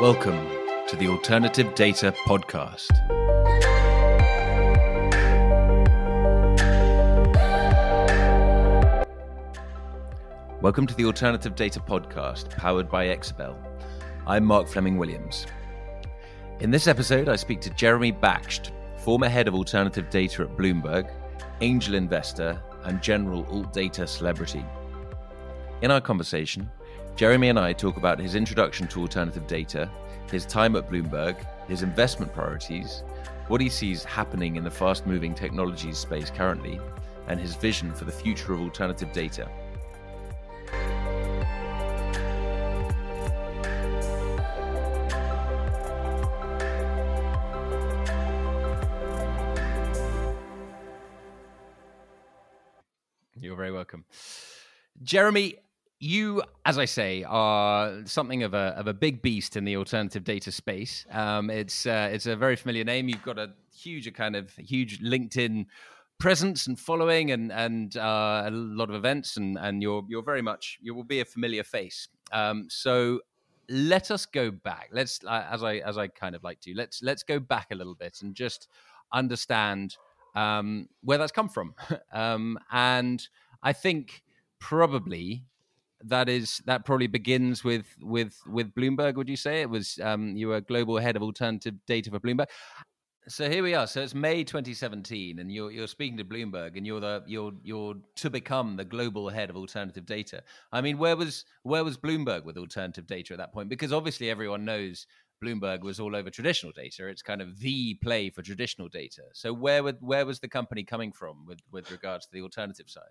Welcome to the Alternative Data Podcast. Welcome to the Alternative Data Podcast, powered by Exabel. I'm Mark Fleming Williams. In this episode, I speak to Jeremy Baksht, former head of alternative data at Bloomberg, angel investor, and general alt data celebrity. In our conversation, Jeremy and I talk about his introduction to alternative data, his time at Bloomberg, his investment priorities, what he sees happening in the fast moving technologies space currently, and his vision for the future of alternative data. You're very welcome. Jeremy, you, as I say, are something of a of a big beast in the alternative data space. Um, it's uh, it's a very familiar name. You've got a huge, kind of huge LinkedIn presence and following, and and uh, a lot of events, and and you're you're very much you will be a familiar face. Um, so let us go back. Let's uh, as I as I kind of like to let's let's go back a little bit and just understand um, where that's come from. um, and I think probably that is that probably begins with with with Bloomberg. Would you say it was um, you were global head of alternative data for Bloomberg? So here we are. So it's May 2017, and you're you're speaking to Bloomberg, and you're the you're you're to become the global head of alternative data. I mean, where was where was Bloomberg with alternative data at that point? Because obviously everyone knows Bloomberg was all over traditional data. It's kind of the play for traditional data. So where would where was the company coming from with with regards to the alternative side?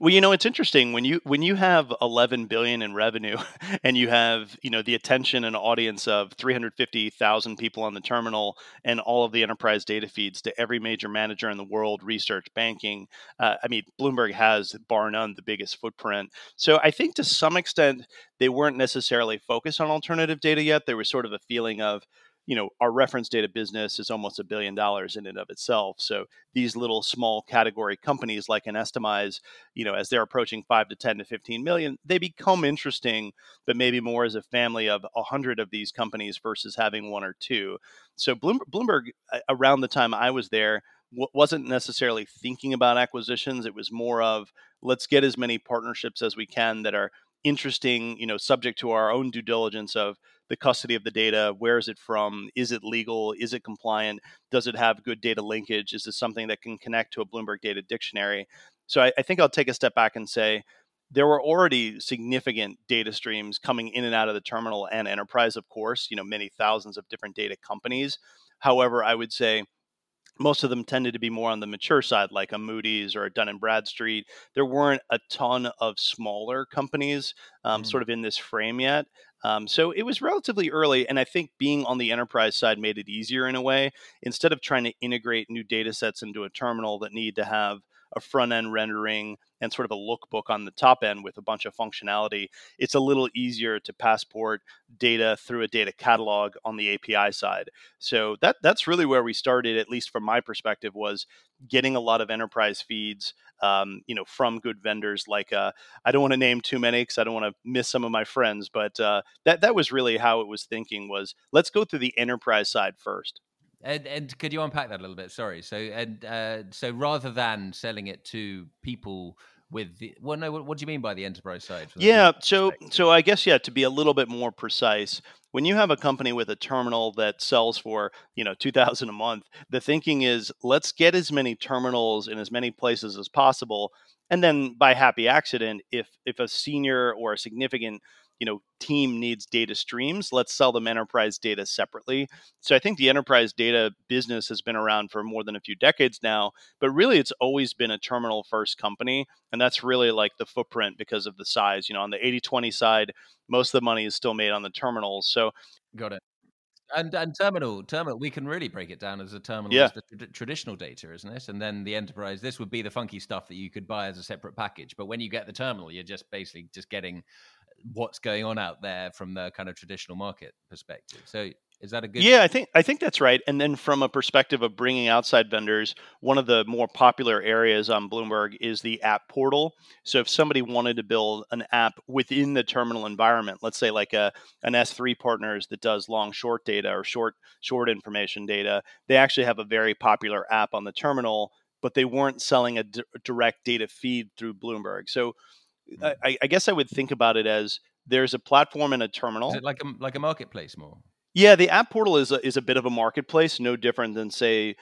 Well, you know, it's interesting when you when you have 11 billion in revenue and you have, you know, the attention and audience of 350,000 people on the terminal and all of the enterprise data feeds to every major manager in the world, research, banking. Uh, I mean, Bloomberg has bar none the biggest footprint. So I think to some extent they weren't necessarily focused on alternative data yet. There was sort of a feeling of you know our reference data business is almost a billion dollars in and of itself. So these little small category companies like an estimize you know as they're approaching 5 to 10 to 15 million they become interesting but maybe more as a family of 100 of these companies versus having one or two. So bloomberg uh, around the time i was there wasn't necessarily thinking about acquisitions. It was more of let's get as many partnerships as we can that are interesting you know subject to our own due diligence of the custody of the data where is it from is it legal is it compliant does it have good data linkage is this something that can connect to a bloomberg data dictionary? So I, I think i'll take a step back and say there were already significant data streams coming in and out of the terminal and enterprise of course you know many thousands of different data companies. However i would say most of them tended to be more on the mature side, like a Moody's or a Dun and Bradstreet. There weren't a ton of smaller companies um, mm. sort of in this frame yet. Um, so it was relatively early, and I think being on the enterprise side made it easier in a way. Instead of trying to integrate new data sets into a terminal that need to have a front end rendering and sort of a lookbook on the top end with a bunch of functionality, it's a little easier to passport data through a data catalog on the API side. So that that's really where we started, at least from my perspective, was getting a lot of enterprise feeds, um, you know, from good vendors. Like uh, I don't want to name too many because I don't want to miss some of my friends, but uh, that that was really how it was thinking was let's go through the enterprise side first. And, and could you unpack that a little bit? Sorry. So and uh, so rather than selling it to people with the well, no, what, what do you mean by the enterprise side? Yeah. So so I guess yeah. To be a little bit more precise, when you have a company with a terminal that sells for you know 2000 a month the thinking is let's get as many terminals in as many places as possible and then by happy accident if if a senior or a significant you know team needs data streams let's sell them enterprise data separately. So i think the enterprise data business has been around for more than a few decades now but really it's always been a terminal first company and that's really like the footprint because of the size. You know on the 80-20 side most of the money is still made on the terminals so got it. And and terminal terminal we can really break it down as a terminal yeah. as the traditional data isn't it? And then the enterprise this would be the funky stuff that you could buy as a separate package but when you get the terminal you're just basically just getting what's going on out there from the kind of traditional market perspective. So Is that a good? Yeah, I think I think that's right. And then from a perspective of bringing outside vendors, one of the more popular areas on Bloomberg is the app portal. So if somebody wanted to build an app within the terminal environment, let's say like a an S3 partners that does long short data or short short information data, they actually have a very popular app on the terminal, but they weren't selling a d- direct data feed through Bloomberg. So. I, I guess I would think about it as there's a platform and a terminal. Is it like a like a marketplace more? Yeah, the app portal is a, is a bit of a marketplace, no different than say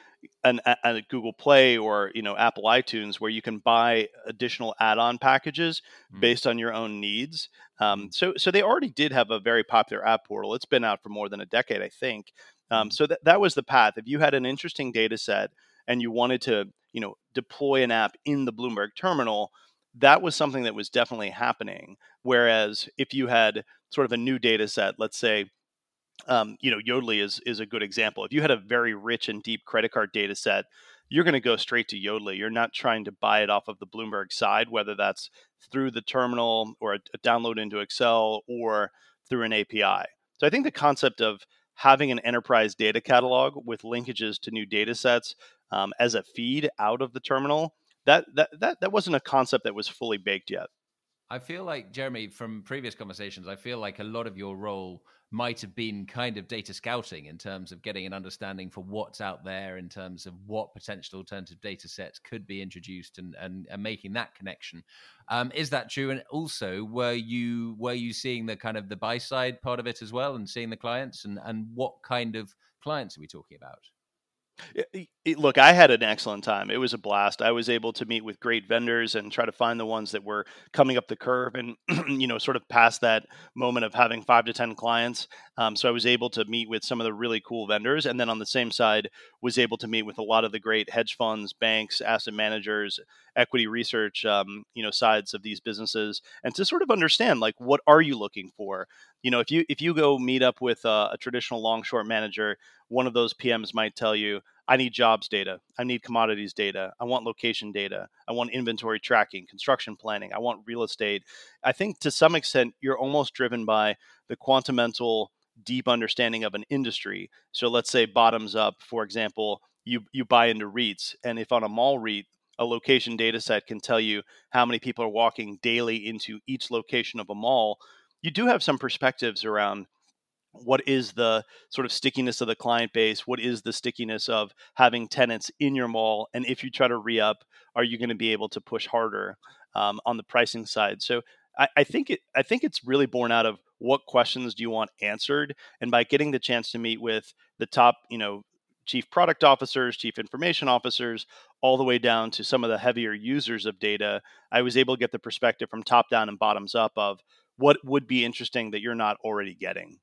an, a, a Google Play or you know Apple iTunes, where you can buy additional add-on packages mm. based on your own needs. Um, mm. so so they already did have a very popular app portal. It's been out for more than a decade, I think. Um, mm. so that that was the path. If you had an interesting data set and you wanted to you know deploy an app in the Bloomberg terminal, that was something that was definitely happening. Whereas if you had sort of a new data set, let's say um, you know, Yodlee is is a good example. If you had a very rich and deep credit card data set, you're going to go straight to Yodlee. You're not trying to buy it off of the Bloomberg side, whether that's through the terminal or a, a download into Excel or through an API. So I think the concept of having an enterprise data catalog with linkages to new data sets um, as a feed out of the terminal that, that that that wasn't a concept that was fully baked yet. I feel like Jeremy, from previous conversations, I feel like a lot of your role might have been kind of data scouting in terms of getting an understanding for what's out there in terms of what potential alternative data sets could be introduced and, and, and making that connection. Um, is that true? And also, were you were you seeing the kind of the buy side part of it as well and seeing the clients and, and what kind of clients are we talking about? Look, I had an excellent time. It was a blast. I was able to meet with great vendors and try to find the ones that were coming up the curve and, you know, sort of past that moment of having five to 10 clients. Um, so I was able to meet with some of the really cool vendors. And then on the same side, was able to meet with a lot of the great hedge funds, banks, asset managers, equity research, um, you know, sides of these businesses and to sort of understand, like, what are you looking for? You know, if you, if you go meet up with a, a traditional long short manager, one of those PMs might tell you, I need jobs data. I need commodities data. I want location data. I want inventory tracking, construction planning. I want real estate. I think to some extent, you're almost driven by the quantamental deep understanding of an industry. So let's say bottoms up, for example, you, you buy into REITs. And if on a mall REIT, a location data set can tell you how many people are walking daily into each location of a mall, you do have some perspectives around what is the sort of stickiness of the client base what is the stickiness of having tenants in your mall and if you try to re-up are you going to be able to push harder um, on the pricing side? So I, I, think it i think it's really born out of what questions do you want answered and by getting the chance to meet with the top you know chief product officers chief information officers all the way down to some of the heavier users of data i was able to get the perspective from top down and bottoms up of what would be interesting that you're not already getting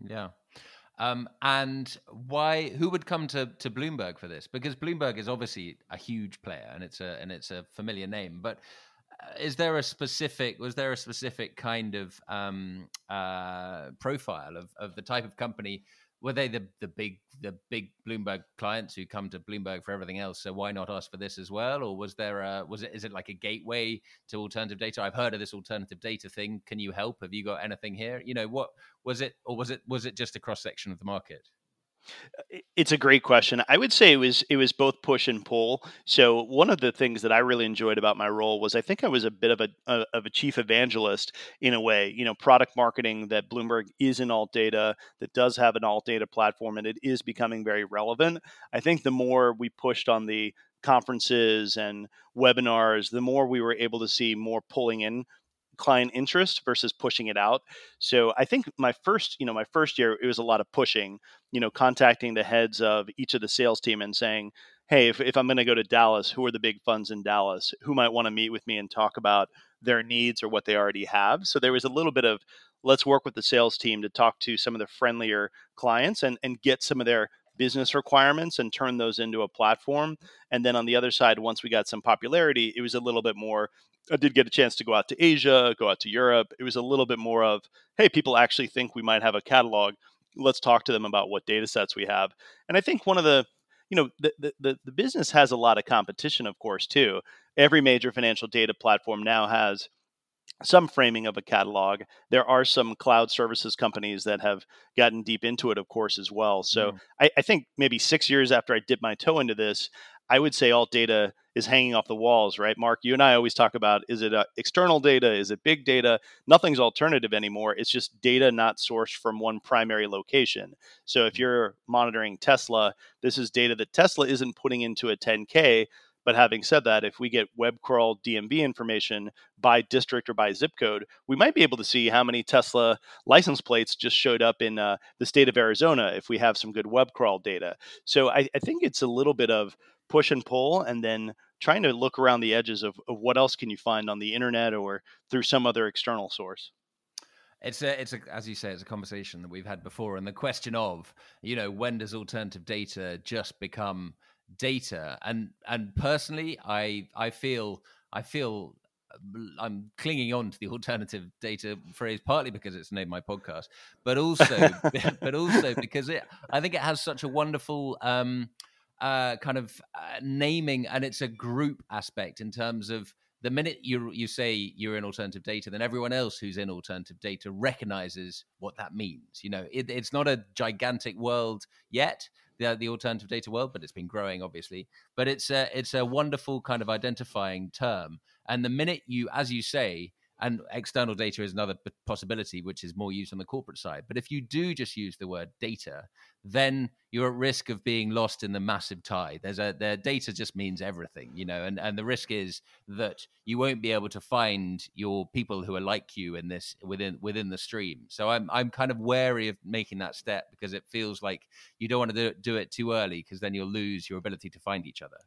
yeah. Um, and why? Who would come to, to Bloomberg for this? Because Bloomberg is obviously a huge player, and it's a and it's a familiar name. But uh, is there a specific? Was there a specific kind of um, uh, profile of, of the type of company were they the the big the big Bloomberg clients who come to Bloomberg for everything else? So why not us for this as well? Or was there a was it is it like a gateway to alternative data? I've heard of this alternative data thing. Can you help? Have you got anything here? You know, what was it, or was it was it just a cross section of the market? It's a great question. I would say it was it was both push and pull. So one of the things that I really enjoyed about my role was I think I was a bit of a, of a chief evangelist in a way. You know, product marketing that Bloomberg is in alt data that does have an alt data platform and it is becoming very relevant. I think the more we pushed on the conferences and webinars, the more we were able to see more pulling in client interest versus pushing it out. So I think my first, you know, my first year it was a lot of pushing, you know, contacting the heads of each of the sales team and saying, "Hey, if, if I'm going to go to Dallas, who are the big funds in Dallas? Who might want to meet with me and talk about their needs or what they already have?" So there was a little bit of let's work with the sales team to talk to some of the friendlier clients and and get some of their business requirements and turn those into a platform. And then on the other side, once we got some popularity, it was a little bit more. I did get a chance to go out to Asia, go out to Europe. It was a little bit more of, hey, people actually think we might have a catalog. Let's talk to them about what data sets we have. And I think one of the, you know, the, the, the business has a lot of competition, of course, too. Every major financial data platform now has some framing of a catalog. There are some cloud services companies that have gotten deep into it, of course, as well. So mm. I, I, think maybe six years after I dipped my toe into this, I would say alt data is hanging off the walls, right? Mark, you and I always talk about is it uh, external data? Is it big data? Nothing's alternative anymore. It's just data not sourced from one primary location. So if mm. you're monitoring Tesla, this is data that Tesla isn't putting into a 10K, but having said that, if we get web crawl DMV information by district or by zip code, we might be able to see how many Tesla license plates just showed up in uh, the state of Arizona if we have some good web crawl data. So I, I, think it's a little bit of push and pull, and then trying to look around the edges of, of what else can you find on the internet or through some other external source. It's a, it's a, as you say, it's a conversation that we've had before, and the question of, you know, when does alternative data just become data and and personally i i feel i feel i'm clinging on to the alternative data phrase partly because it's named my podcast but also but also because it i think it has such a wonderful um uh kind of uh, naming and it's a group aspect in terms of the minute you you say you're in alternative data, then everyone else who's in alternative data recognizes what that means. You know, it, it's not a gigantic world yet, the the alternative data world, but it's been growing obviously. But it's a it's a wonderful kind of identifying term. And the minute you, as you say, and external data is another possibility, which is more used on the corporate side. But if you do just use the word data, then you're at risk of being lost in the massive tide. There's a data just means everything, you know, and, and the risk is that you won't be able to find your people who are like you in this within within the stream. So I'm I'm kind of wary of making that step because it feels like you don't want to do, do it too early because then you'll lose your ability to find each other.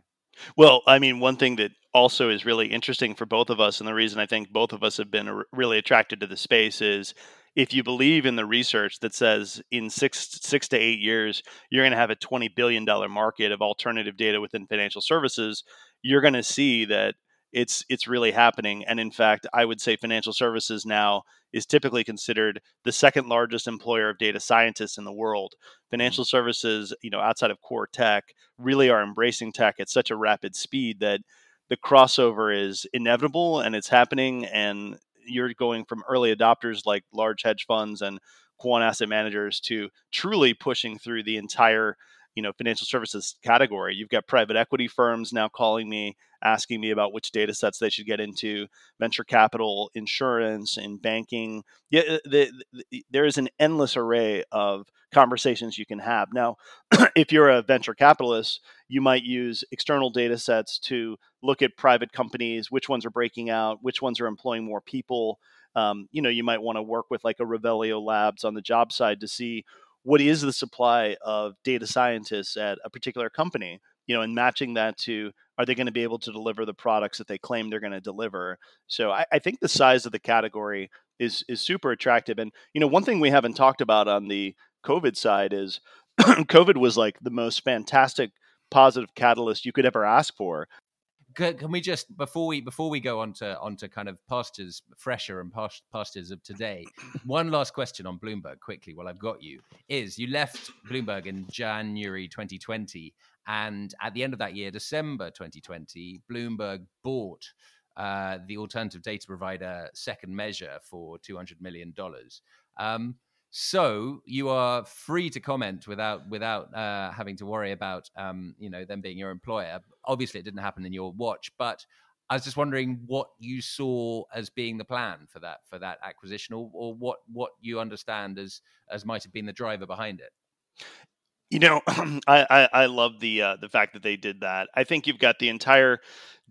Well, I mean, one thing that also is really interesting for both of us, and the reason I think both of us have been really attracted to the space is if you believe in the research that says in six six to eight years you're going to have a twenty billion dollar market of alternative data within financial services, you're going to see that it's it's really happening. And in fact, I would say financial services now is typically considered the second largest employer of data scientists in the world. Mm-hmm. Financial services, you know, outside of core tech, really are embracing tech at such a rapid speed that the crossover is inevitable and it's happening and you're going from early adopters like large hedge funds and quant asset managers to truly pushing through the entire you know financial services category. You've got private equity firms now calling me asking me about which data sets they should get into venture capital insurance and banking. Yeah uh, the, the, there is an endless array of conversations you can have. Now if you're a venture capitalist you might use external data sets to look at private companies which ones are breaking out which ones are employing more people. Um, you know you might want to work with like a revelio labs on the job side to see what is the supply of data scientists at a particular company you know and matching that to are they going to be able to deliver the products that they claim they're going to deliver? So I, I, think the size of the category is is super attractive and you know one thing we haven't talked about on the covid side is covid was like the most fantastic positive catalyst you could ever ask for can we just before we before we go on to on to kind of pastures fresher and past, pastures of today one last question on bloomberg quickly while i've got you is you left bloomberg in january 2020 and at the end of that year december 2020 bloomberg bought uh, the alternative data provider second measure for 200 million dollars. Um, so you are free to comment without without uh, having to worry about um, you know them being your employer. Obviously, it didn't happen in your watch, but I was just wondering what you saw as being the plan for that for that acquisition, or, or what what you understand as as might have been the driver behind it. You know, I, I, I love the uh, the fact that they did that. I think you've got the entire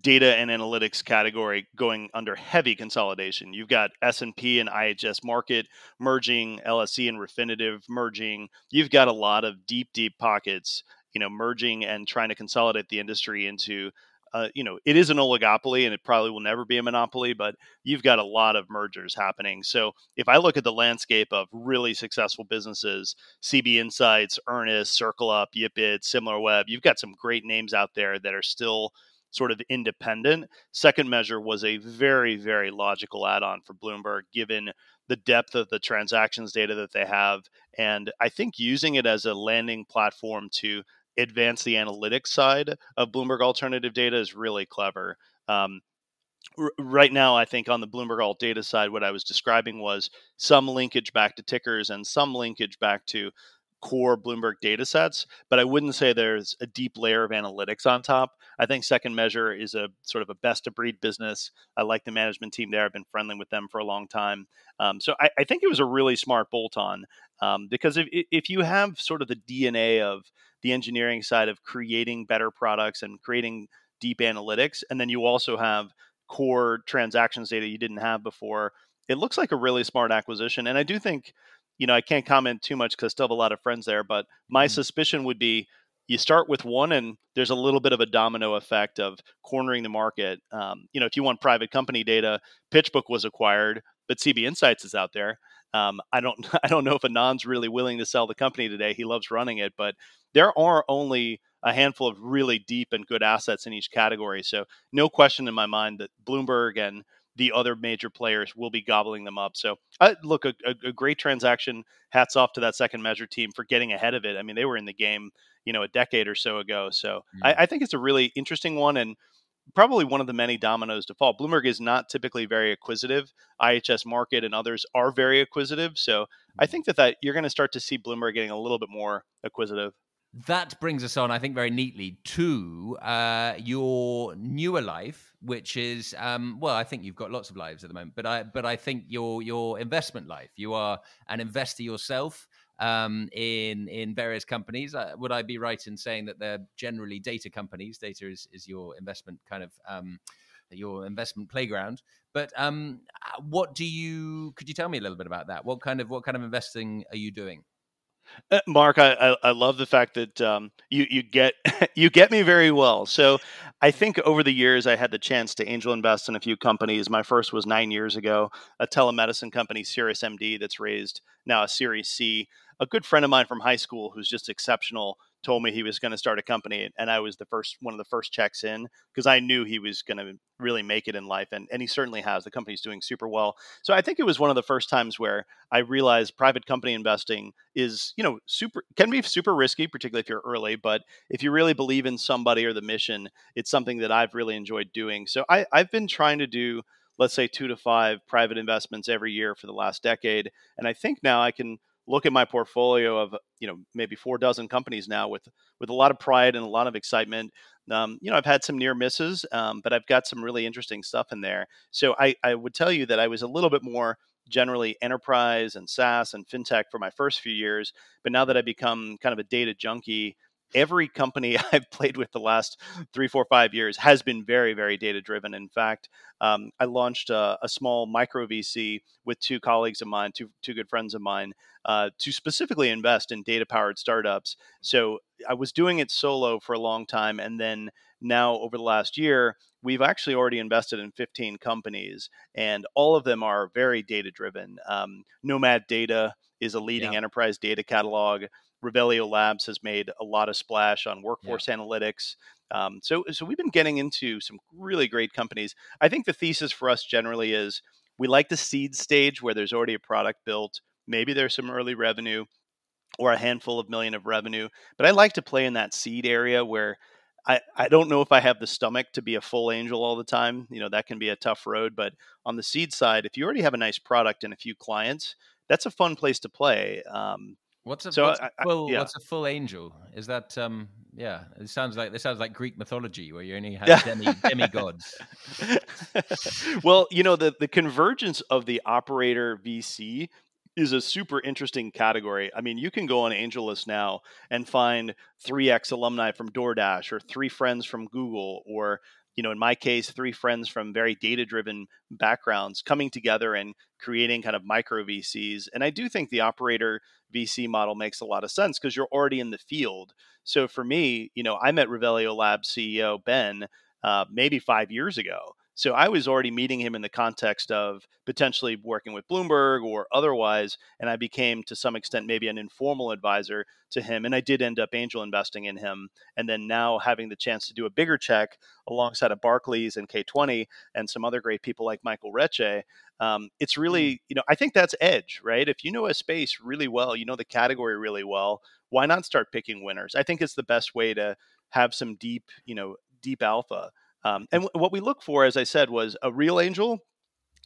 data and analytics category going under heavy consolidation. You've got S&P and IHS Markit merging, LSE and Refinitiv merging. You've got a lot of deep deep pockets, you know, merging and trying to consolidate the industry into uh, you know, it is an oligopoly and it probably will never be a monopoly, but you've got a lot of mergers happening. So if I look at the landscape of really successful businesses, CB Insights, Earnest, Circle Up, YipIt, SimilarWeb, you've got some great names out there that are still sort of independent. Second measure was a very, very logical add on for Bloomberg, given the depth of the transactions data that they have. And I think using it as a landing platform to advance the analytics side of Bloomberg alternative data is really clever. Um, right now, I think on the Bloomberg Alt data side, what I was describing was some linkage back to tickers and some linkage back to core Bloomberg data sets, but I wouldn't say there's a deep layer of analytics on top. I think Second Measure is a sort of a best of breed business. I like the management team there. I've been friendly with them for a long time. Um, so I, I, think it was a really smart bolt on um, because if, if you have sort of the DNA of the engineering side of creating better products and creating deep analytics, and then you also have core transactions data you didn't have before, it looks like a really smart acquisition. And I do think you know, I can't comment too much because I still have a lot of friends there, but my mm-hmm. suspicion would be you start with one and there's a little bit of a domino effect of cornering the market. Um, you know, if you want private company data, PitchBook was acquired, but CB Insights is out there. Um, I don't I don't know if Anand's really willing to sell the company today. He loves running it, but there are only a handful of really deep and good assets in each category. So no question in my mind that Bloomberg and the other major players will be gobbling them up. So, uh, look, a, a, great transaction. Hats off to that second measure team for getting ahead of it. I mean, they were in the game, you know, a decade or so ago. So, mm-hmm. I, I, think it's a really interesting one and probably one of the many dominoes to fall. Bloomberg is not typically very acquisitive. IHS Markit and others are very acquisitive. So. I think that, that you're going to start to see Bloomberg getting a little bit more acquisitive that brings us on, I think, very neatly to uh, your newer life, which is um, well, I think you've got lots of lives at the moment, but I but I think your your investment life. You are an investor yourself um, in in various companies. Uh, would I be right in saying that they're generally data companies? Data is is your investment kind of. Um, your investment playground. But um, uh, what do you? Could you tell me a little bit about that? What kind of what kind of investing are you doing? Uh, Mark, I, I, I love the fact that um, you you get you get me very well. So I think over the years I had the chance to angel invest in a few companies. My first was nine years ago, a telemedicine company, SiriusMD, that's raised now a Series C. A good friend of mine from high school who's just exceptional told me he was going to start a company and I was the first one of the first checks in because I knew he was going to really make it in life and and he certainly has the company's doing super well. So I think it was one of the first times where I realized private company investing is you know super can be super risky particularly if you're early but if you really believe in somebody or the mission it's something that I've really enjoyed doing. So I I've been trying to do let's say 2 to 5 private investments every year for the last decade and I think now I can look at my portfolio of you know maybe four dozen companies now with with a lot of pride and a lot of excitement. Um, you know, I've had some near misses, um, but I've got some really interesting stuff in there. So I, I would tell you that I was a little bit more generally enterprise and SaaS and fintech for my first few years, but now that I've become kind of a data junkie every company I've played with the last three, four, five years has been very, very data driven. In fact, um, I launched a, a, small micro VC with two colleagues of mine, two, two good friends of mine, uh, to specifically invest in data powered startups. So I was doing it solo for a long time. And then now, over the last year, we've actually already invested in 15 companies, and all of them are very data driven. Um, Nomad Data is a leading yeah. enterprise data catalog. Revelio Labs has made a lot of splash on workforce yeah. analytics. Um, so, so we've been getting into some really great companies. I think the thesis for us generally is we like the seed stage where there's already a product built. Maybe there's some early revenue or a handful of million of revenue, but I like to play in that seed area where I, I don't know if I have the stomach to be a full angel all the time. You know, that can be a tough road. But on the seed side, if you already have a nice product and a few clients, that's a fun place to play. Um, What's a, so what's, I, I, full, yeah. what's a full angel? Is that um yeah? It sounds like this sounds like Greek mythology where you only have demi, demigods. well, you know the the convergence of the operator VC is a super interesting category. I mean, you can go on AngelList now and find three ex alumni from DoorDash or three friends from Google or you know, in my case, three friends from very data driven backgrounds coming together and creating kind of micro VCs. And I do think the operator VC model makes a lot of sense because you're already in the field. So for me, you know, I met Revelio Labs CEO Ben uh, maybe five years ago. So I was already meeting him in the context of potentially working with Bloomberg or otherwise, and I became to some extent maybe an informal advisor to him. And I did end up angel investing in him, and then now having the chance to do a bigger check alongside of Barclays and K20 and some other great people like Michael Recce. Um, it's really, mm. you know, I think that's edge, right? If you know a space really well, you know the category really well, why not start picking winners? I think it's the best way to have some deep, you know, deep alpha Um, and w- what we look for, as I said, was a real angel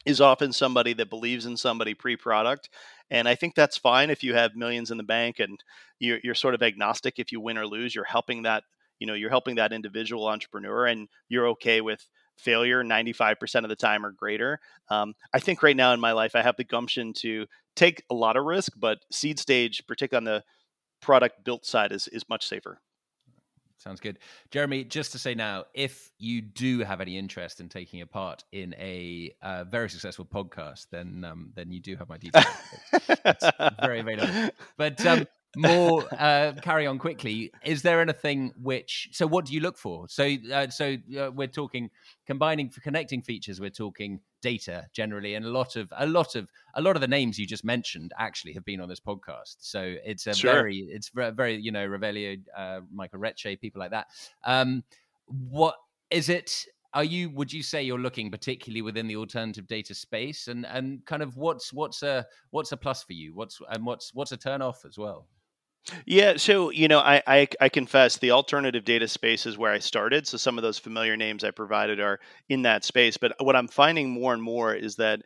is often somebody that believes in somebody pre-product and i think that's fine if you have millions in the bank and you're, you're sort of agnostic if you win or lose you're helping that you know you're helping that individual entrepreneur and you're okay with failure 95% of the time or greater. Um, i think right now in my life i have the gumption to take a lot of risk but seed stage particularly on the product built side is, is much safer Sounds good. Jeremy, just to say now, if you do have any interest in taking a part in a uh, very successful podcast, then um, then you do have my details. very available. But um, more uh, carry on quickly. Is there anything which so what do you look for? So uh, so uh, we're talking combining for connecting features we're talking data generally and a lot of a lot of a lot of the names you just mentioned actually have been on this podcast. So it's a sure. very it's very, very you know revelio uh, michael recce people like that. Um what is it are you would you say you're looking particularly within the alternative data space? And and kind of what's what's a what's a plus for you? What's and what's what's a turn off as well yeah, so you know, I, I, I confess the alternative data space is where I started. So some of those familiar names I provided are in that space. But what I'm finding more and more is that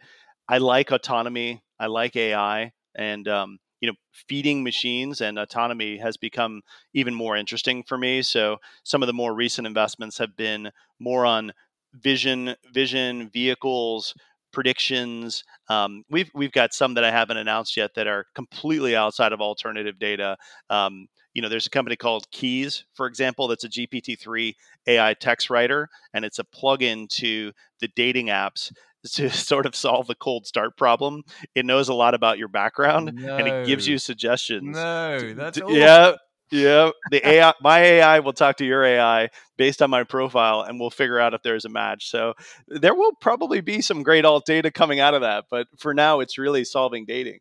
I like autonomy, I like AI, and um, you know, feeding machines and autonomy has become even more interesting for me. So some of the more recent investments have been more on vision, vision vehicles, predictions. Um, we've we've got some that I haven't announced yet that are completely outside of alternative data. Um, you know, there's a company called Keys, for example, that's a GPT-3 AI text writer, and it's a plugin to the dating apps to sort of solve the cold start problem. It knows a lot about your background no. and it gives you suggestions. No, that's yeah. Yeah, the AI, my AI will talk to your AI based on my profile, and we'll figure out if there's a match. So there will probably be some great alt data coming out of that, but for now, it's really solving dating.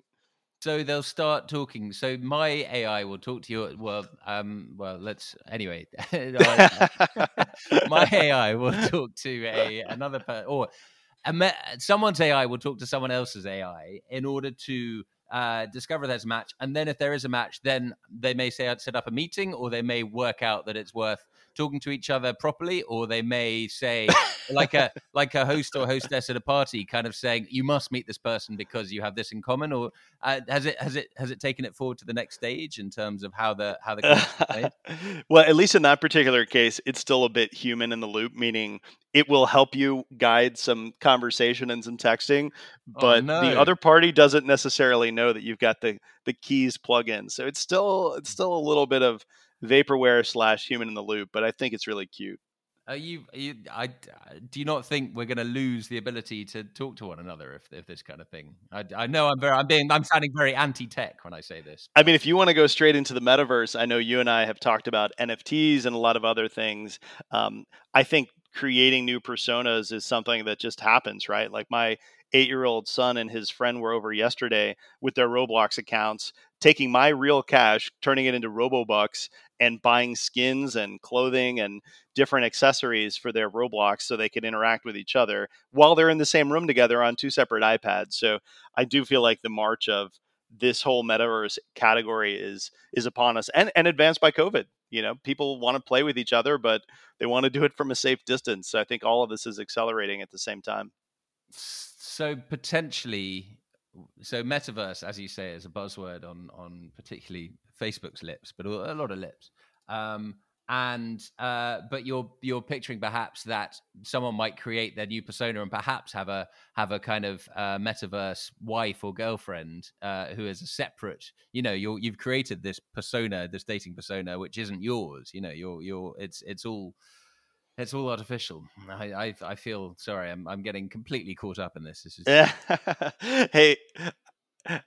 So they'll start talking. So my AI will talk to you. Well, um, well, let's anyway. my AI will talk to a another person, or someone's AI will talk to someone else's AI in order to uh, discover there's a match, and then if there is a match, then they may say I'd set up a meeting, or they may work out that it's worth talking to each other properly, or they may say, like a like a host or hostess at a party, kind of saying, "You must meet this person because you have this in common." Or uh, has it has it has it taken it forward to the next stage in terms of how the how the well, at least in that particular case, it's still a bit human in the loop, meaning it will help you guide some conversation and some texting, oh, but oh, no. the other party doesn't necessarily know that you've got the the keys plug in. So it's still it's still a little bit of vaporware slash human in the loop, but I think it's really cute. Are you, are you I, do you not think we're going to lose the ability to talk to one another if, if this kind of thing? I, I know I'm very, I'm being, I'm sounding very anti-tech when I say this. I mean, if you want to go straight into the metaverse, I know you and I have talked about NFTs and a lot of other things. Um, I think creating new personas is something that just happens, right? Like my eight year old son and his friend were over yesterday with their Roblox accounts, taking my real cash, turning it into Robobucks, and buying skins and clothing and different accessories for their Roblox so they can interact with each other while they're in the same room together on two separate iPads. So I do feel like the march of this whole metaverse category is is upon us and and advanced by covid you know? People want to play with each other but they want to do it from a safe distance. So i think all of this is accelerating at the same time so potentially, so metaverse, as you say, is a buzzword on on particularly Facebook's lips, but a lot of lips. Um, and uh, but you're you're picturing perhaps that someone might create their new persona and perhaps have a have a kind of uh, metaverse wife or girlfriend uh, who is a separate you know you you've created this persona this dating persona which isn't yours you know you're you're it's it's all it's all artificial. I, I, I feel sorry. I'm I'm getting completely caught up in this. This is yeah. hey,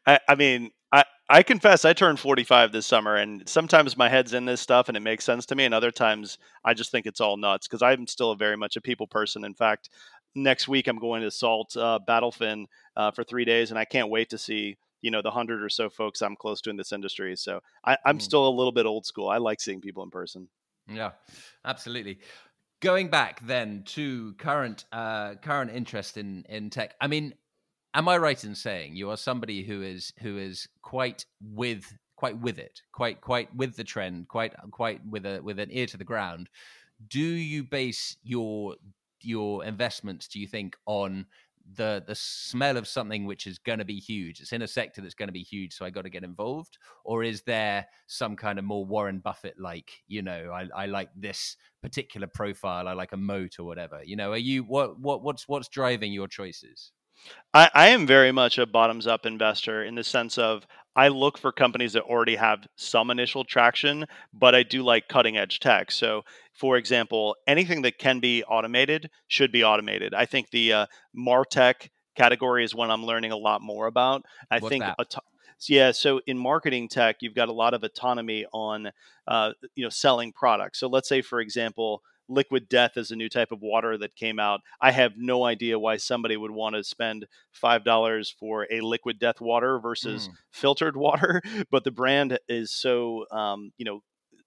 I, I mean, I I confess I turned 45 this summer, and sometimes my head's in this stuff and it makes sense to me, and other times I just think it's all nuts because I'm still very much a people person. In fact, next week I'm going to Salt uh, Battlefin uh, for three days, and I can't wait to see you know the hundred or so folks I'm close to in this industry. So I, am mm. still a little bit old school. I like seeing people in person. Yeah, absolutely going back then to current uh, current interest in in tech. I mean, am I right in saying you are somebody who is who is quite with quite with it, quite quite with the trend, quite quite with a with an ear to the ground? do you base your your investments do you think on the the smell of something which is going to be huge. It's in a sector that's going to be huge so i got to get involved. Or is there some kind of more warren buffett like you know I, I like this particular profile i like a moat or whatever? You know are you what what what's what's driving your choices? I, I am very much a bottoms up investor in the sense of I look for companies that already have some initial traction, but I do like cutting edge tech. So, for example, anything that can be automated should be automated. I think the uh, Martech category is one I'm learning a lot more about. I What's think yeah, so in marketing tech, you've got a lot of autonomy on uh, you know selling products. So let's say, for example, liquid death is a new type of water that came out. I have no idea why somebody would want to spend five dollars for a liquid death water versus mm. filtered water, but the brand is so um, you know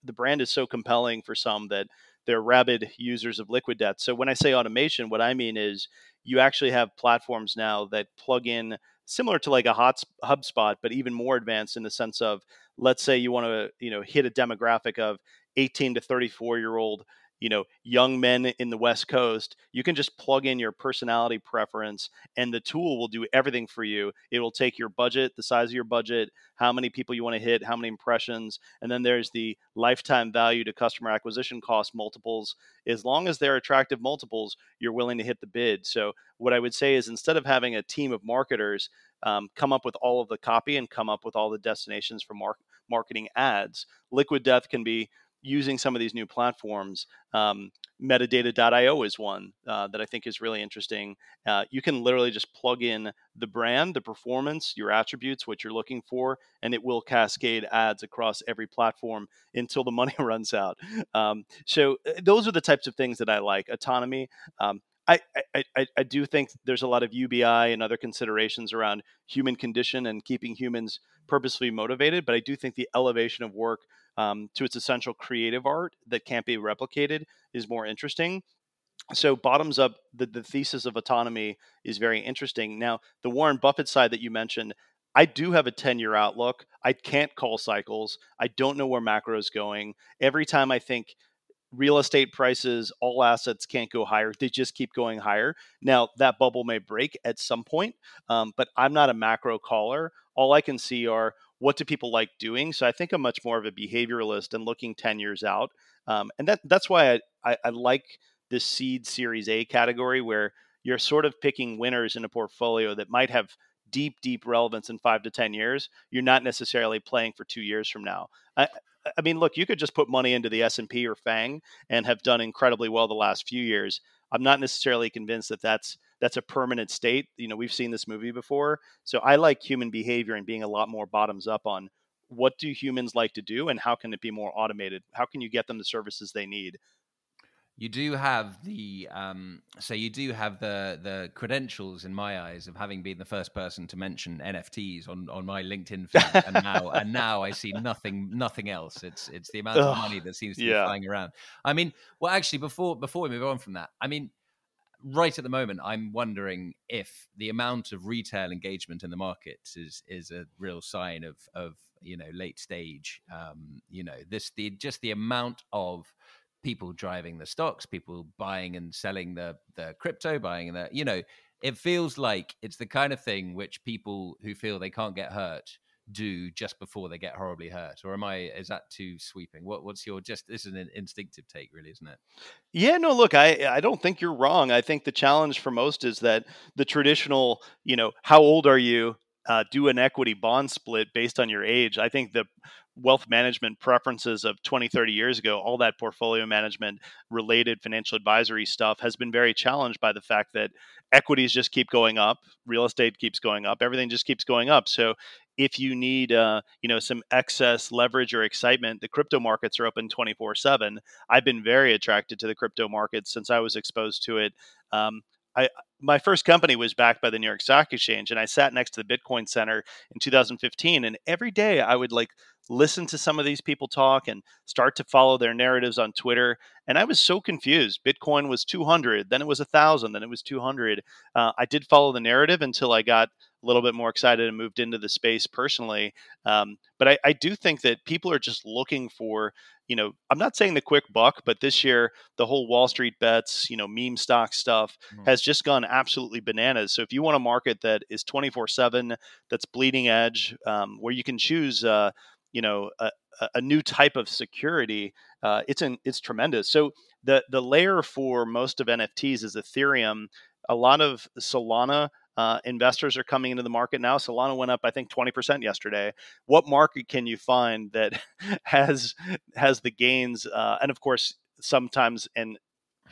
the brand is so compelling for some that they're rabid users of liquid death. So when I say automation, what I mean is you actually have platforms now that plug in similar to like a hot HubSpot, but even more advanced in the sense of let's say you want to you know hit a demographic of 18 to 34 year old you know young men in the west coast you can just plug in your personality preference and the tool will do everything for you. It will take your budget the size of your budget how many people you want to hit how many impressions and then there's the lifetime value to customer acquisition cost multiples. As long as they're attractive multiples you're willing to hit the bid. So what i would say is instead of having a team of marketers um, come up with all of the copy and come up with all the destinations for mar- marketing ads liquid death can be using some of these new platforms. Um, metadata.io is one uh, that I think is really interesting. Uh, you can literally just plug in the brand, the performance, your attributes, what you're looking for, and it will cascade ads across every platform until the money runs out. Um, so uh, those are the types of things that I like. Autonomy. Um, I, I, I do think there's a lot of UBI and other considerations around human condition and keeping humans purposefully motivated, but I do think the elevation of work um, to its essential creative art that can't be replicated is more interesting. So, bottoms up, the, the thesis of autonomy is very interesting. Now, the Warren Buffett side that you mentioned, I do have a 10 year outlook. I can't call cycles. I don't know where macro is going. Every time I think real estate prices, all assets can't go higher. They just keep going higher. Now, that bubble may break at some point, um, but I'm not a macro caller. All I can see are what do people like doing. So I think I'm much more of a behavioralist and looking 10 years out. Um, and that that's why I, I, I like this seed series A category where you're sort of picking winners in a portfolio that might have deep, deep relevance in five to 10 years. You're not necessarily playing for two years from now. I, I mean, look, you could just put money into the S&P or FANG and have done incredibly well the last few years. I'm not necessarily convinced that that's that's a permanent state. You know, we've seen this movie before. So I like human behavior and being a lot more bottoms up on what do humans like to do and how can it be more automated? How can you get them the services they need? You do have the um, so you do have the the credentials in my eyes of having been the first person to mention NFTs on, on my LinkedIn feed, and now and now I see nothing nothing else. It's it's the amount of money that seems to yeah. be flying around. I mean, well, actually, before before we move on from that, I mean, right at the moment, I'm wondering if the amount of retail engagement in the markets is is a real sign of of you know late stage. Um, you know, this the just the amount of people driving the stocks, people buying and selling the the crypto, buying the you know, it feels like it's the kind of thing which people who feel they can't get hurt do just before they get horribly hurt or am i is that too sweeping? What, what's your just this is an instinctive take really isn't it? Yeah no look i i don't think you're wrong. I think the challenge for most is that the traditional you know how old are you? Uh, do an equity bond split based on your age. I think the wealth management preferences of 20 30 years ago all that portfolio management related financial advisory stuff has been very challenged by the fact that equities just keep going up real estate keeps going up everything just keeps going up. So if you need uh, you know some excess leverage or excitement the crypto markets are open 24 7 i've been very attracted to the crypto markets since i was exposed to it um, I, my first company was backed by the New York Stock Exchange, and I sat next to the Bitcoin Center in 2015. And every day I would like listen to some of these people talk and start to follow their narratives on Twitter. And I was so confused. Bitcoin was 200, then it was 1,000, then it was 200. Uh, I did follow the narrative until I got a little bit more excited and moved into the space personally. Um, but I, I do think that people are just looking for you know, I'm not saying the quick buck, but this year the whole Wall Street bets, you know, meme stock stuff mm-hmm. has just gone absolutely bananas. So if you want a market that is 24 seven, that's bleeding edge, um, where you can choose, uh, you know, a, a, new type of security, uh, it's an, it's tremendous. So the the layer for most of NFTs is Ethereum. A lot of Solana uh, investors are coming into the market now. Solana went up, I think, 20% yesterday. What market can you find that has has the gains? Uh, and of course, sometimes, and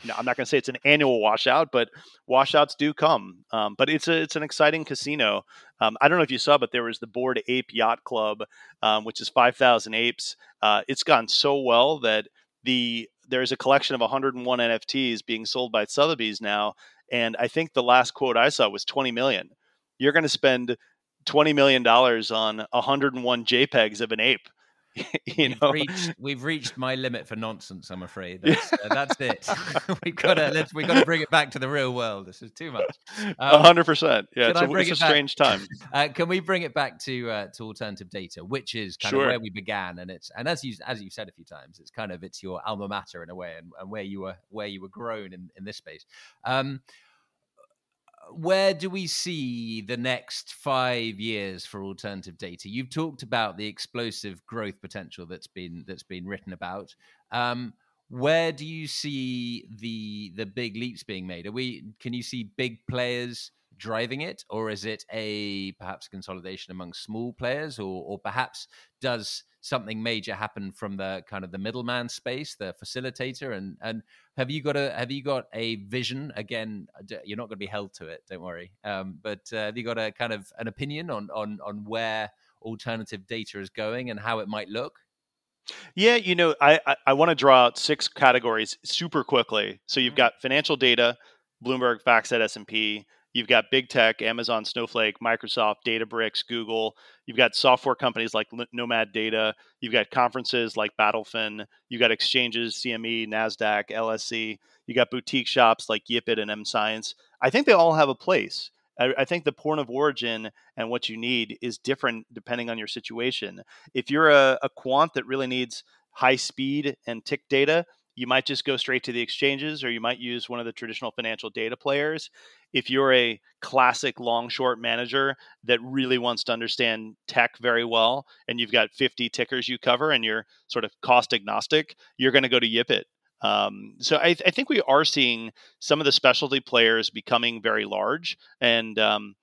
no, I'm not going to say it's an annual washout, but washouts do come. Um, but it's a it's an exciting casino. Um, I don't know if you saw, but there was the Bored Ape Yacht Club, um, which is 5,000 apes. Uh, it's gone so well that the there's a collection of 101 NFTs being sold by Sotheby's now and I think the last quote I saw was 20 million. You're going to spend 20 million dollars on 101 JPEGs of an ape. you we've reached, we've reached my limit for nonsense. I'm afraid that's, uh, that's it. we've got to let's we've got to bring it back to the real world. This is too much. Um, hundred percent. Yeah, it's a, it's a strange time. Uh, can we bring it back to uh, to alternative data, which is kind sure. of where we began, and it's and as you as you said a few times, it's kind of it's your alma mater in a way, and, and where you were where you were grown in in this space. Um, where do we see the next five years for alternative data? You've talked about the explosive growth potential that's been that's been written about. Um, where do you see the the big leaps being made? Are we can you see big players driving it, or is it a perhaps consolidation among small players, or or perhaps does something major happen from the kind of the middleman space, the facilitator, and and have you got a have you got a vision? Again, you're not going to be held to it, don't worry. Um, but uh, have you got a kind of an opinion on on on where alternative data is going and how it might look? Yeah, you know, I I, I want to draw out six categories super quickly. So you've mm-hmm. got financial data, Bloomberg, FactSet, S and P. You've got big tech, Amazon, Snowflake, Microsoft, Databricks, Google. You've got software companies like Nomad Data. You've got conferences like Battlefin. You've got exchanges, CME, NASDAQ, LSE. You've got boutique shops like Yipit and M Science. I think they all have a place. I, I think the point of origin and what you need is different depending on your situation. If you're a, a quant that really needs high speed and tick data, you might just go straight to the exchanges or you might use one of the traditional financial data players. If you're a classic long short manager that really wants to understand tech very well and you've got 50 tickers you cover and you're sort of cost agnostic, you're going to go to Yipit. Um, so I, I, think we are seeing some of the specialty players becoming very large, and um,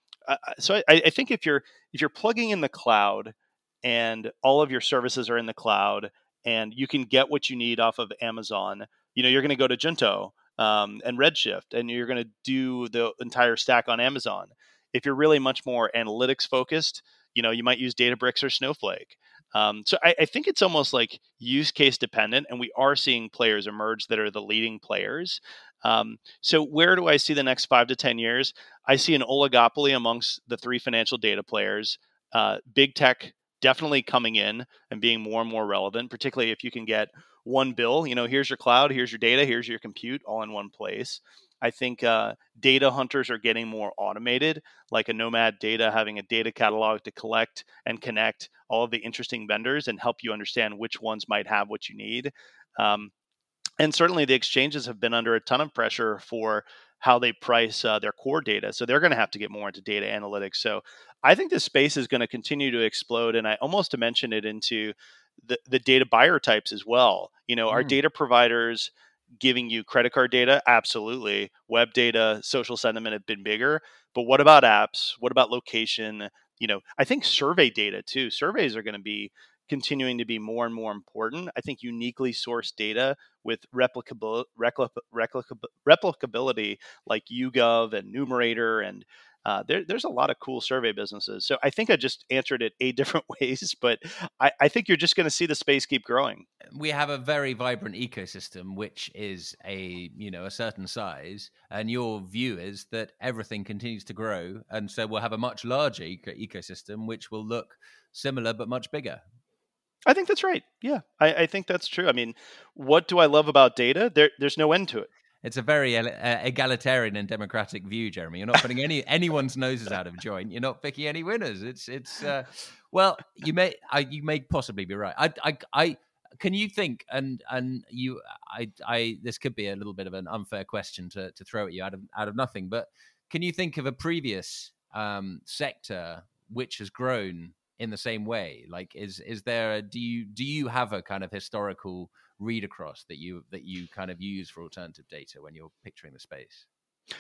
so I, I think if you're if you're plugging in the cloud and all of your services are in the cloud and you can get what you need off of Amazon. You know, you're going to go to Junto um, and Redshift, and you're going to do the entire stack on Amazon. If you're really much more analytics focused, you know, you might use Databricks or Snowflake. Um, so I, I, think it's almost like use case dependent, and we are seeing players emerge that are the leading players. Um, so where do I see the next five to ten years? I see an oligopoly amongst the three financial data players. Uh, big tech definitely coming in and being more and more relevant, particularly if you can get one bill. You know, here's your cloud, here's your data, here's your compute all in one place. I think uh, data hunters are getting more automated, like a Nomad Data having a data catalog to collect and connect all of the interesting vendors and help you understand which ones might have what you need. Um, and certainly the exchanges have been under a ton of pressure for how they price uh, their core data. So they're going to have to get more into data analytics. So I think this space is going to continue to explode. And I almost to mention it into the, the data buyer types as well. You know, mm. our data providers giving you credit card data? Absolutely. Web data, social sentiment have been bigger. But what about apps? What about location? You know, I think survey data too. Surveys are going to be continuing to be more and more important. I think uniquely sourced data with replicable, replicability like YouGov and Numerator and uh, there, there's a lot of cool survey businesses. So I think I just answered it eight different ways, but I, I think you're just going to see the space keep growing. We have a very vibrant ecosystem, which is a you know a certain size, and your view is that everything continues to grow, and so we'll have a much larger eco- ecosystem, which will look similar but much bigger. I think that's right. Yeah, I, I, think that's true. I mean, what do I love about data? There, there's no end to it. It's a very uh, egalitarian and democratic view, Jeremy. You're not putting any anyone's noses out of joint. You're not picking any winners. It's it's uh, well, you may I, you may possibly be right. I I I can you think and and you I I this could be a little bit of an unfair question to to throw at you out of out of nothing, but can you think of a previous um, sector which has grown in the same way? Like, is is there? A, do you do you have a kind of historical read across that you that you kind of use for alternative data when you're picturing the space?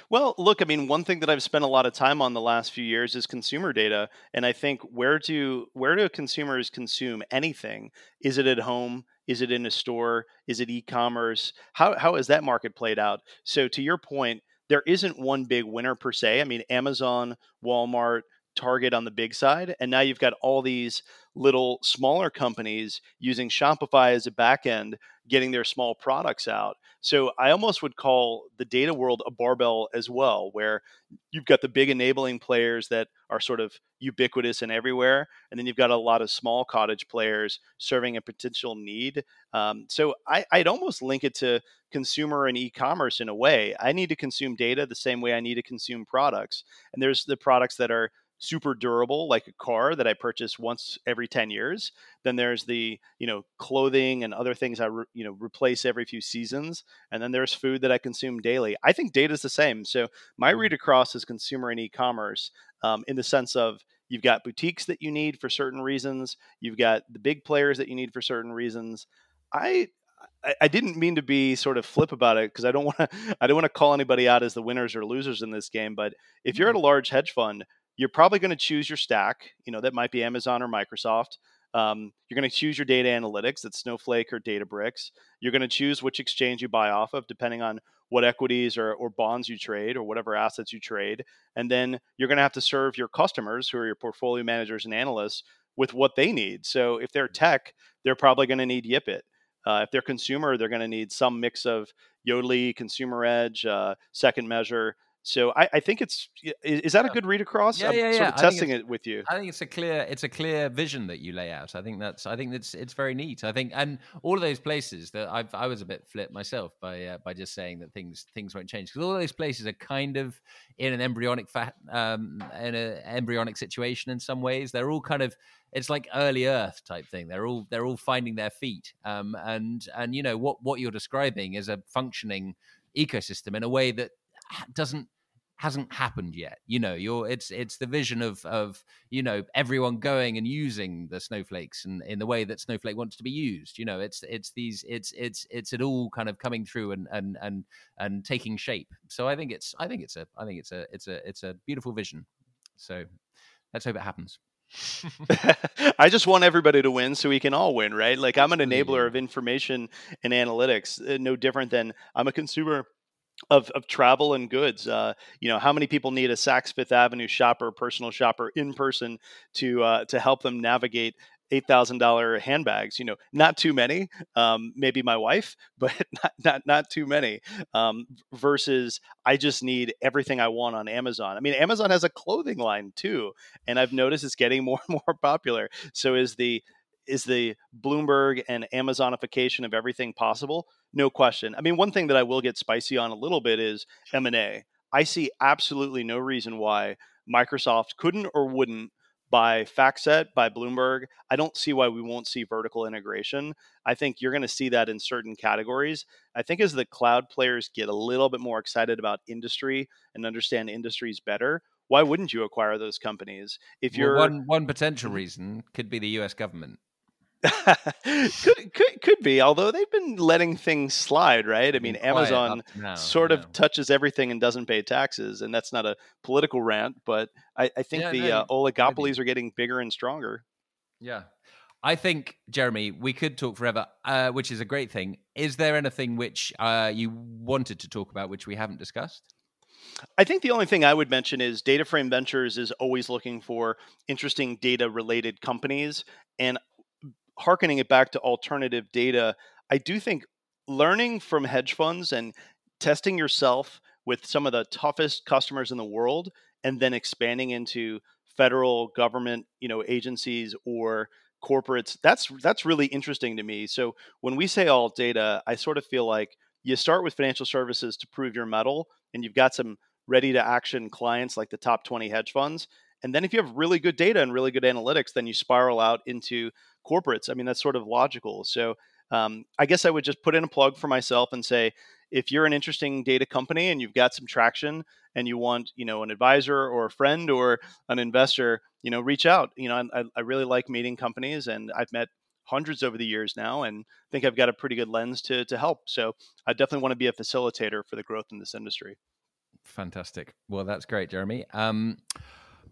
Well, look, I mean, one thing that I've spent a lot of time on the last few years is consumer data, and I think where do where do consumers consume anything? Is it at home? Is it in a store? Is it e-commerce? How how has that market played out? So to your point, there isn't one big winner per se. I mean, Amazon, Walmart, Target on the big side, and now you've got all these little smaller companies using Shopify as a backend, getting their small products out. So I almost would call the data world a barbell as well, where you've got the big enabling players that are sort of ubiquitous and everywhere, and then you've got a lot of small cottage players serving a potential need. Um, so I, I'd almost link it to consumer and e-commerce in a way. I need to consume data the same way I need to consume products, and there's the products that are super durable like a car that i purchase once every 10 years then there's the you know clothing and other things i re, you know replace every few seasons and then there's food that i consume daily i think data is the same so my mm-hmm. read across is consumer and e-commerce um, in the sense of you've got boutiques that you need for certain reasons you've got the big players that you need for certain reasons i I, didn't mean to be sort of flip about it because I don't want to. I don't want to call anybody out as the winners or losers in this game. But if you're at mm-hmm. a large hedge fund, you're probably going to choose your stack. You know, that might be Amazon or Microsoft. Um, you're going to choose your data analytics, that's Snowflake or Databricks. You're going to choose which exchange you buy off of, depending on what equities or, or bonds you trade or whatever assets you trade. And then you're going to have to serve your customers, who are your portfolio managers and analysts, with what they need. So if they're tech, they're probably going to need Yipit. Uh, if they're consumer, they're going to need some mix of Yodlee, Consumer Edge, uh, Second Measure. So I, I, think it's is that a good read across? Yeah, yeah, yeah. Sort of testing it with you. I think it's a clear it's a clear vision that you lay out. I think that's I think that's it's very neat. I think and all of those places that I've I was a bit flipped myself by uh, by just saying that things things won't change because all those places are kind of in an embryonic fat um in an embryonic situation in some ways. They're all kind of it's like early Earth type thing. They're all they're all finding their feet. Um and and you know what what you're describing is a functioning ecosystem in a way that doesn't hasn't happened yet. You know, you're it's it's the vision of of you know everyone going and using the snowflakes and in the way that snowflake wants to be used. You know, it's it's these it's it's it's it all kind of coming through and and and and taking shape. So I think it's I think it's a I think it's a it's a it's a beautiful vision. So let's hope it happens. I just want everybody to win so we can all win, right? Like I'm an enabler of information and analytics, uh, no different than I'm a consumer of, of travel and goods. Uh, you know, how many people need a Saks Fifth Avenue shopper, personal shopper in person to uh, to help them navigate eight thousand dollar handbags? You know, not too many. Um, maybe my wife, but not not not too many. Um, versus, I just need everything I want on Amazon. I mean, Amazon has a clothing line too, and I've noticed it's getting more and more popular. So is the is the Bloomberg and Amazonification of everything possible? No question. I mean, one thing that I will get spicy on a little bit is M&A. I see absolutely no reason why Microsoft couldn't or wouldn't buy FactSet, buy Bloomberg. I don't see why we won't see vertical integration. I think you're going to see that in certain categories. I think as the cloud players get a little bit more excited about industry and understand industries better, why wouldn't you acquire those companies? If you're well, one one potential mm-hmm. reason could be the US government. Could, could could be, although they've been letting things slide, right? I mean, Amazon now, sort of touches everything and doesn't pay taxes, and that's not a political rant, but I, I think yeah, the no, uh, oligopolies maybe. are getting bigger and stronger. Yeah, I think Jeremy, we could talk forever, uh, which is a great thing. Is there anything which uh, you wanted to talk about which we haven't discussed? I think the only thing I would mention is DataFrame Ventures is always looking for interesting data related companies. And harkening it back to alternative data, I do think learning from hedge funds and testing yourself with some of the toughest customers in the world and then expanding into federal government you know agencies or corporates. That's that's really interesting to me. So when we say alt data, I sort of feel like you start with financial services to prove your mettle, and you've got some ready to action clients like the top 20 hedge funds. And then if you have really good data and really good analytics, then you spiral out into corporates. I mean, that's sort of logical. So um, I guess I would just put in a plug for myself and say, if you're an interesting data company and you've got some traction and you want, you know, an advisor or a friend or an investor, you know, reach out. You know, I, I really like meeting companies, and I've met hundreds over the years now, and think I've got a pretty good lens to to help. So I definitely want to be a facilitator for the growth in this industry. Fantastic. Well, that's great, Jeremy. Um,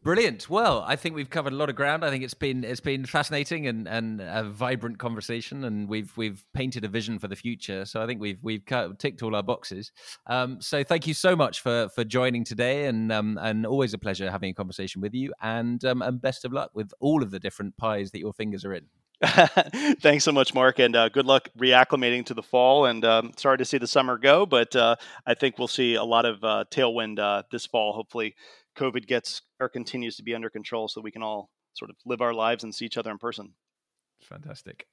Brilliant. Well, I think we've covered a lot of ground. I think it's been it's been fascinating and, and a vibrant conversation, and we've we've painted a vision for the future. So I think we've we've ticked all our boxes. Um, so thank you so much for for joining today, and um, and always a pleasure having a conversation with you. And um, and best of luck with all of the different pies that your fingers are in. Thanks so much, Mark, and uh, good luck reacclimating to the fall. And um, sorry to see the summer go, but uh, I think we'll see a lot of uh, tailwind uh, this fall. Hopefully, COVID gets or continues to be under control, so we can all sort of live our lives and see each other in person. Fantastic.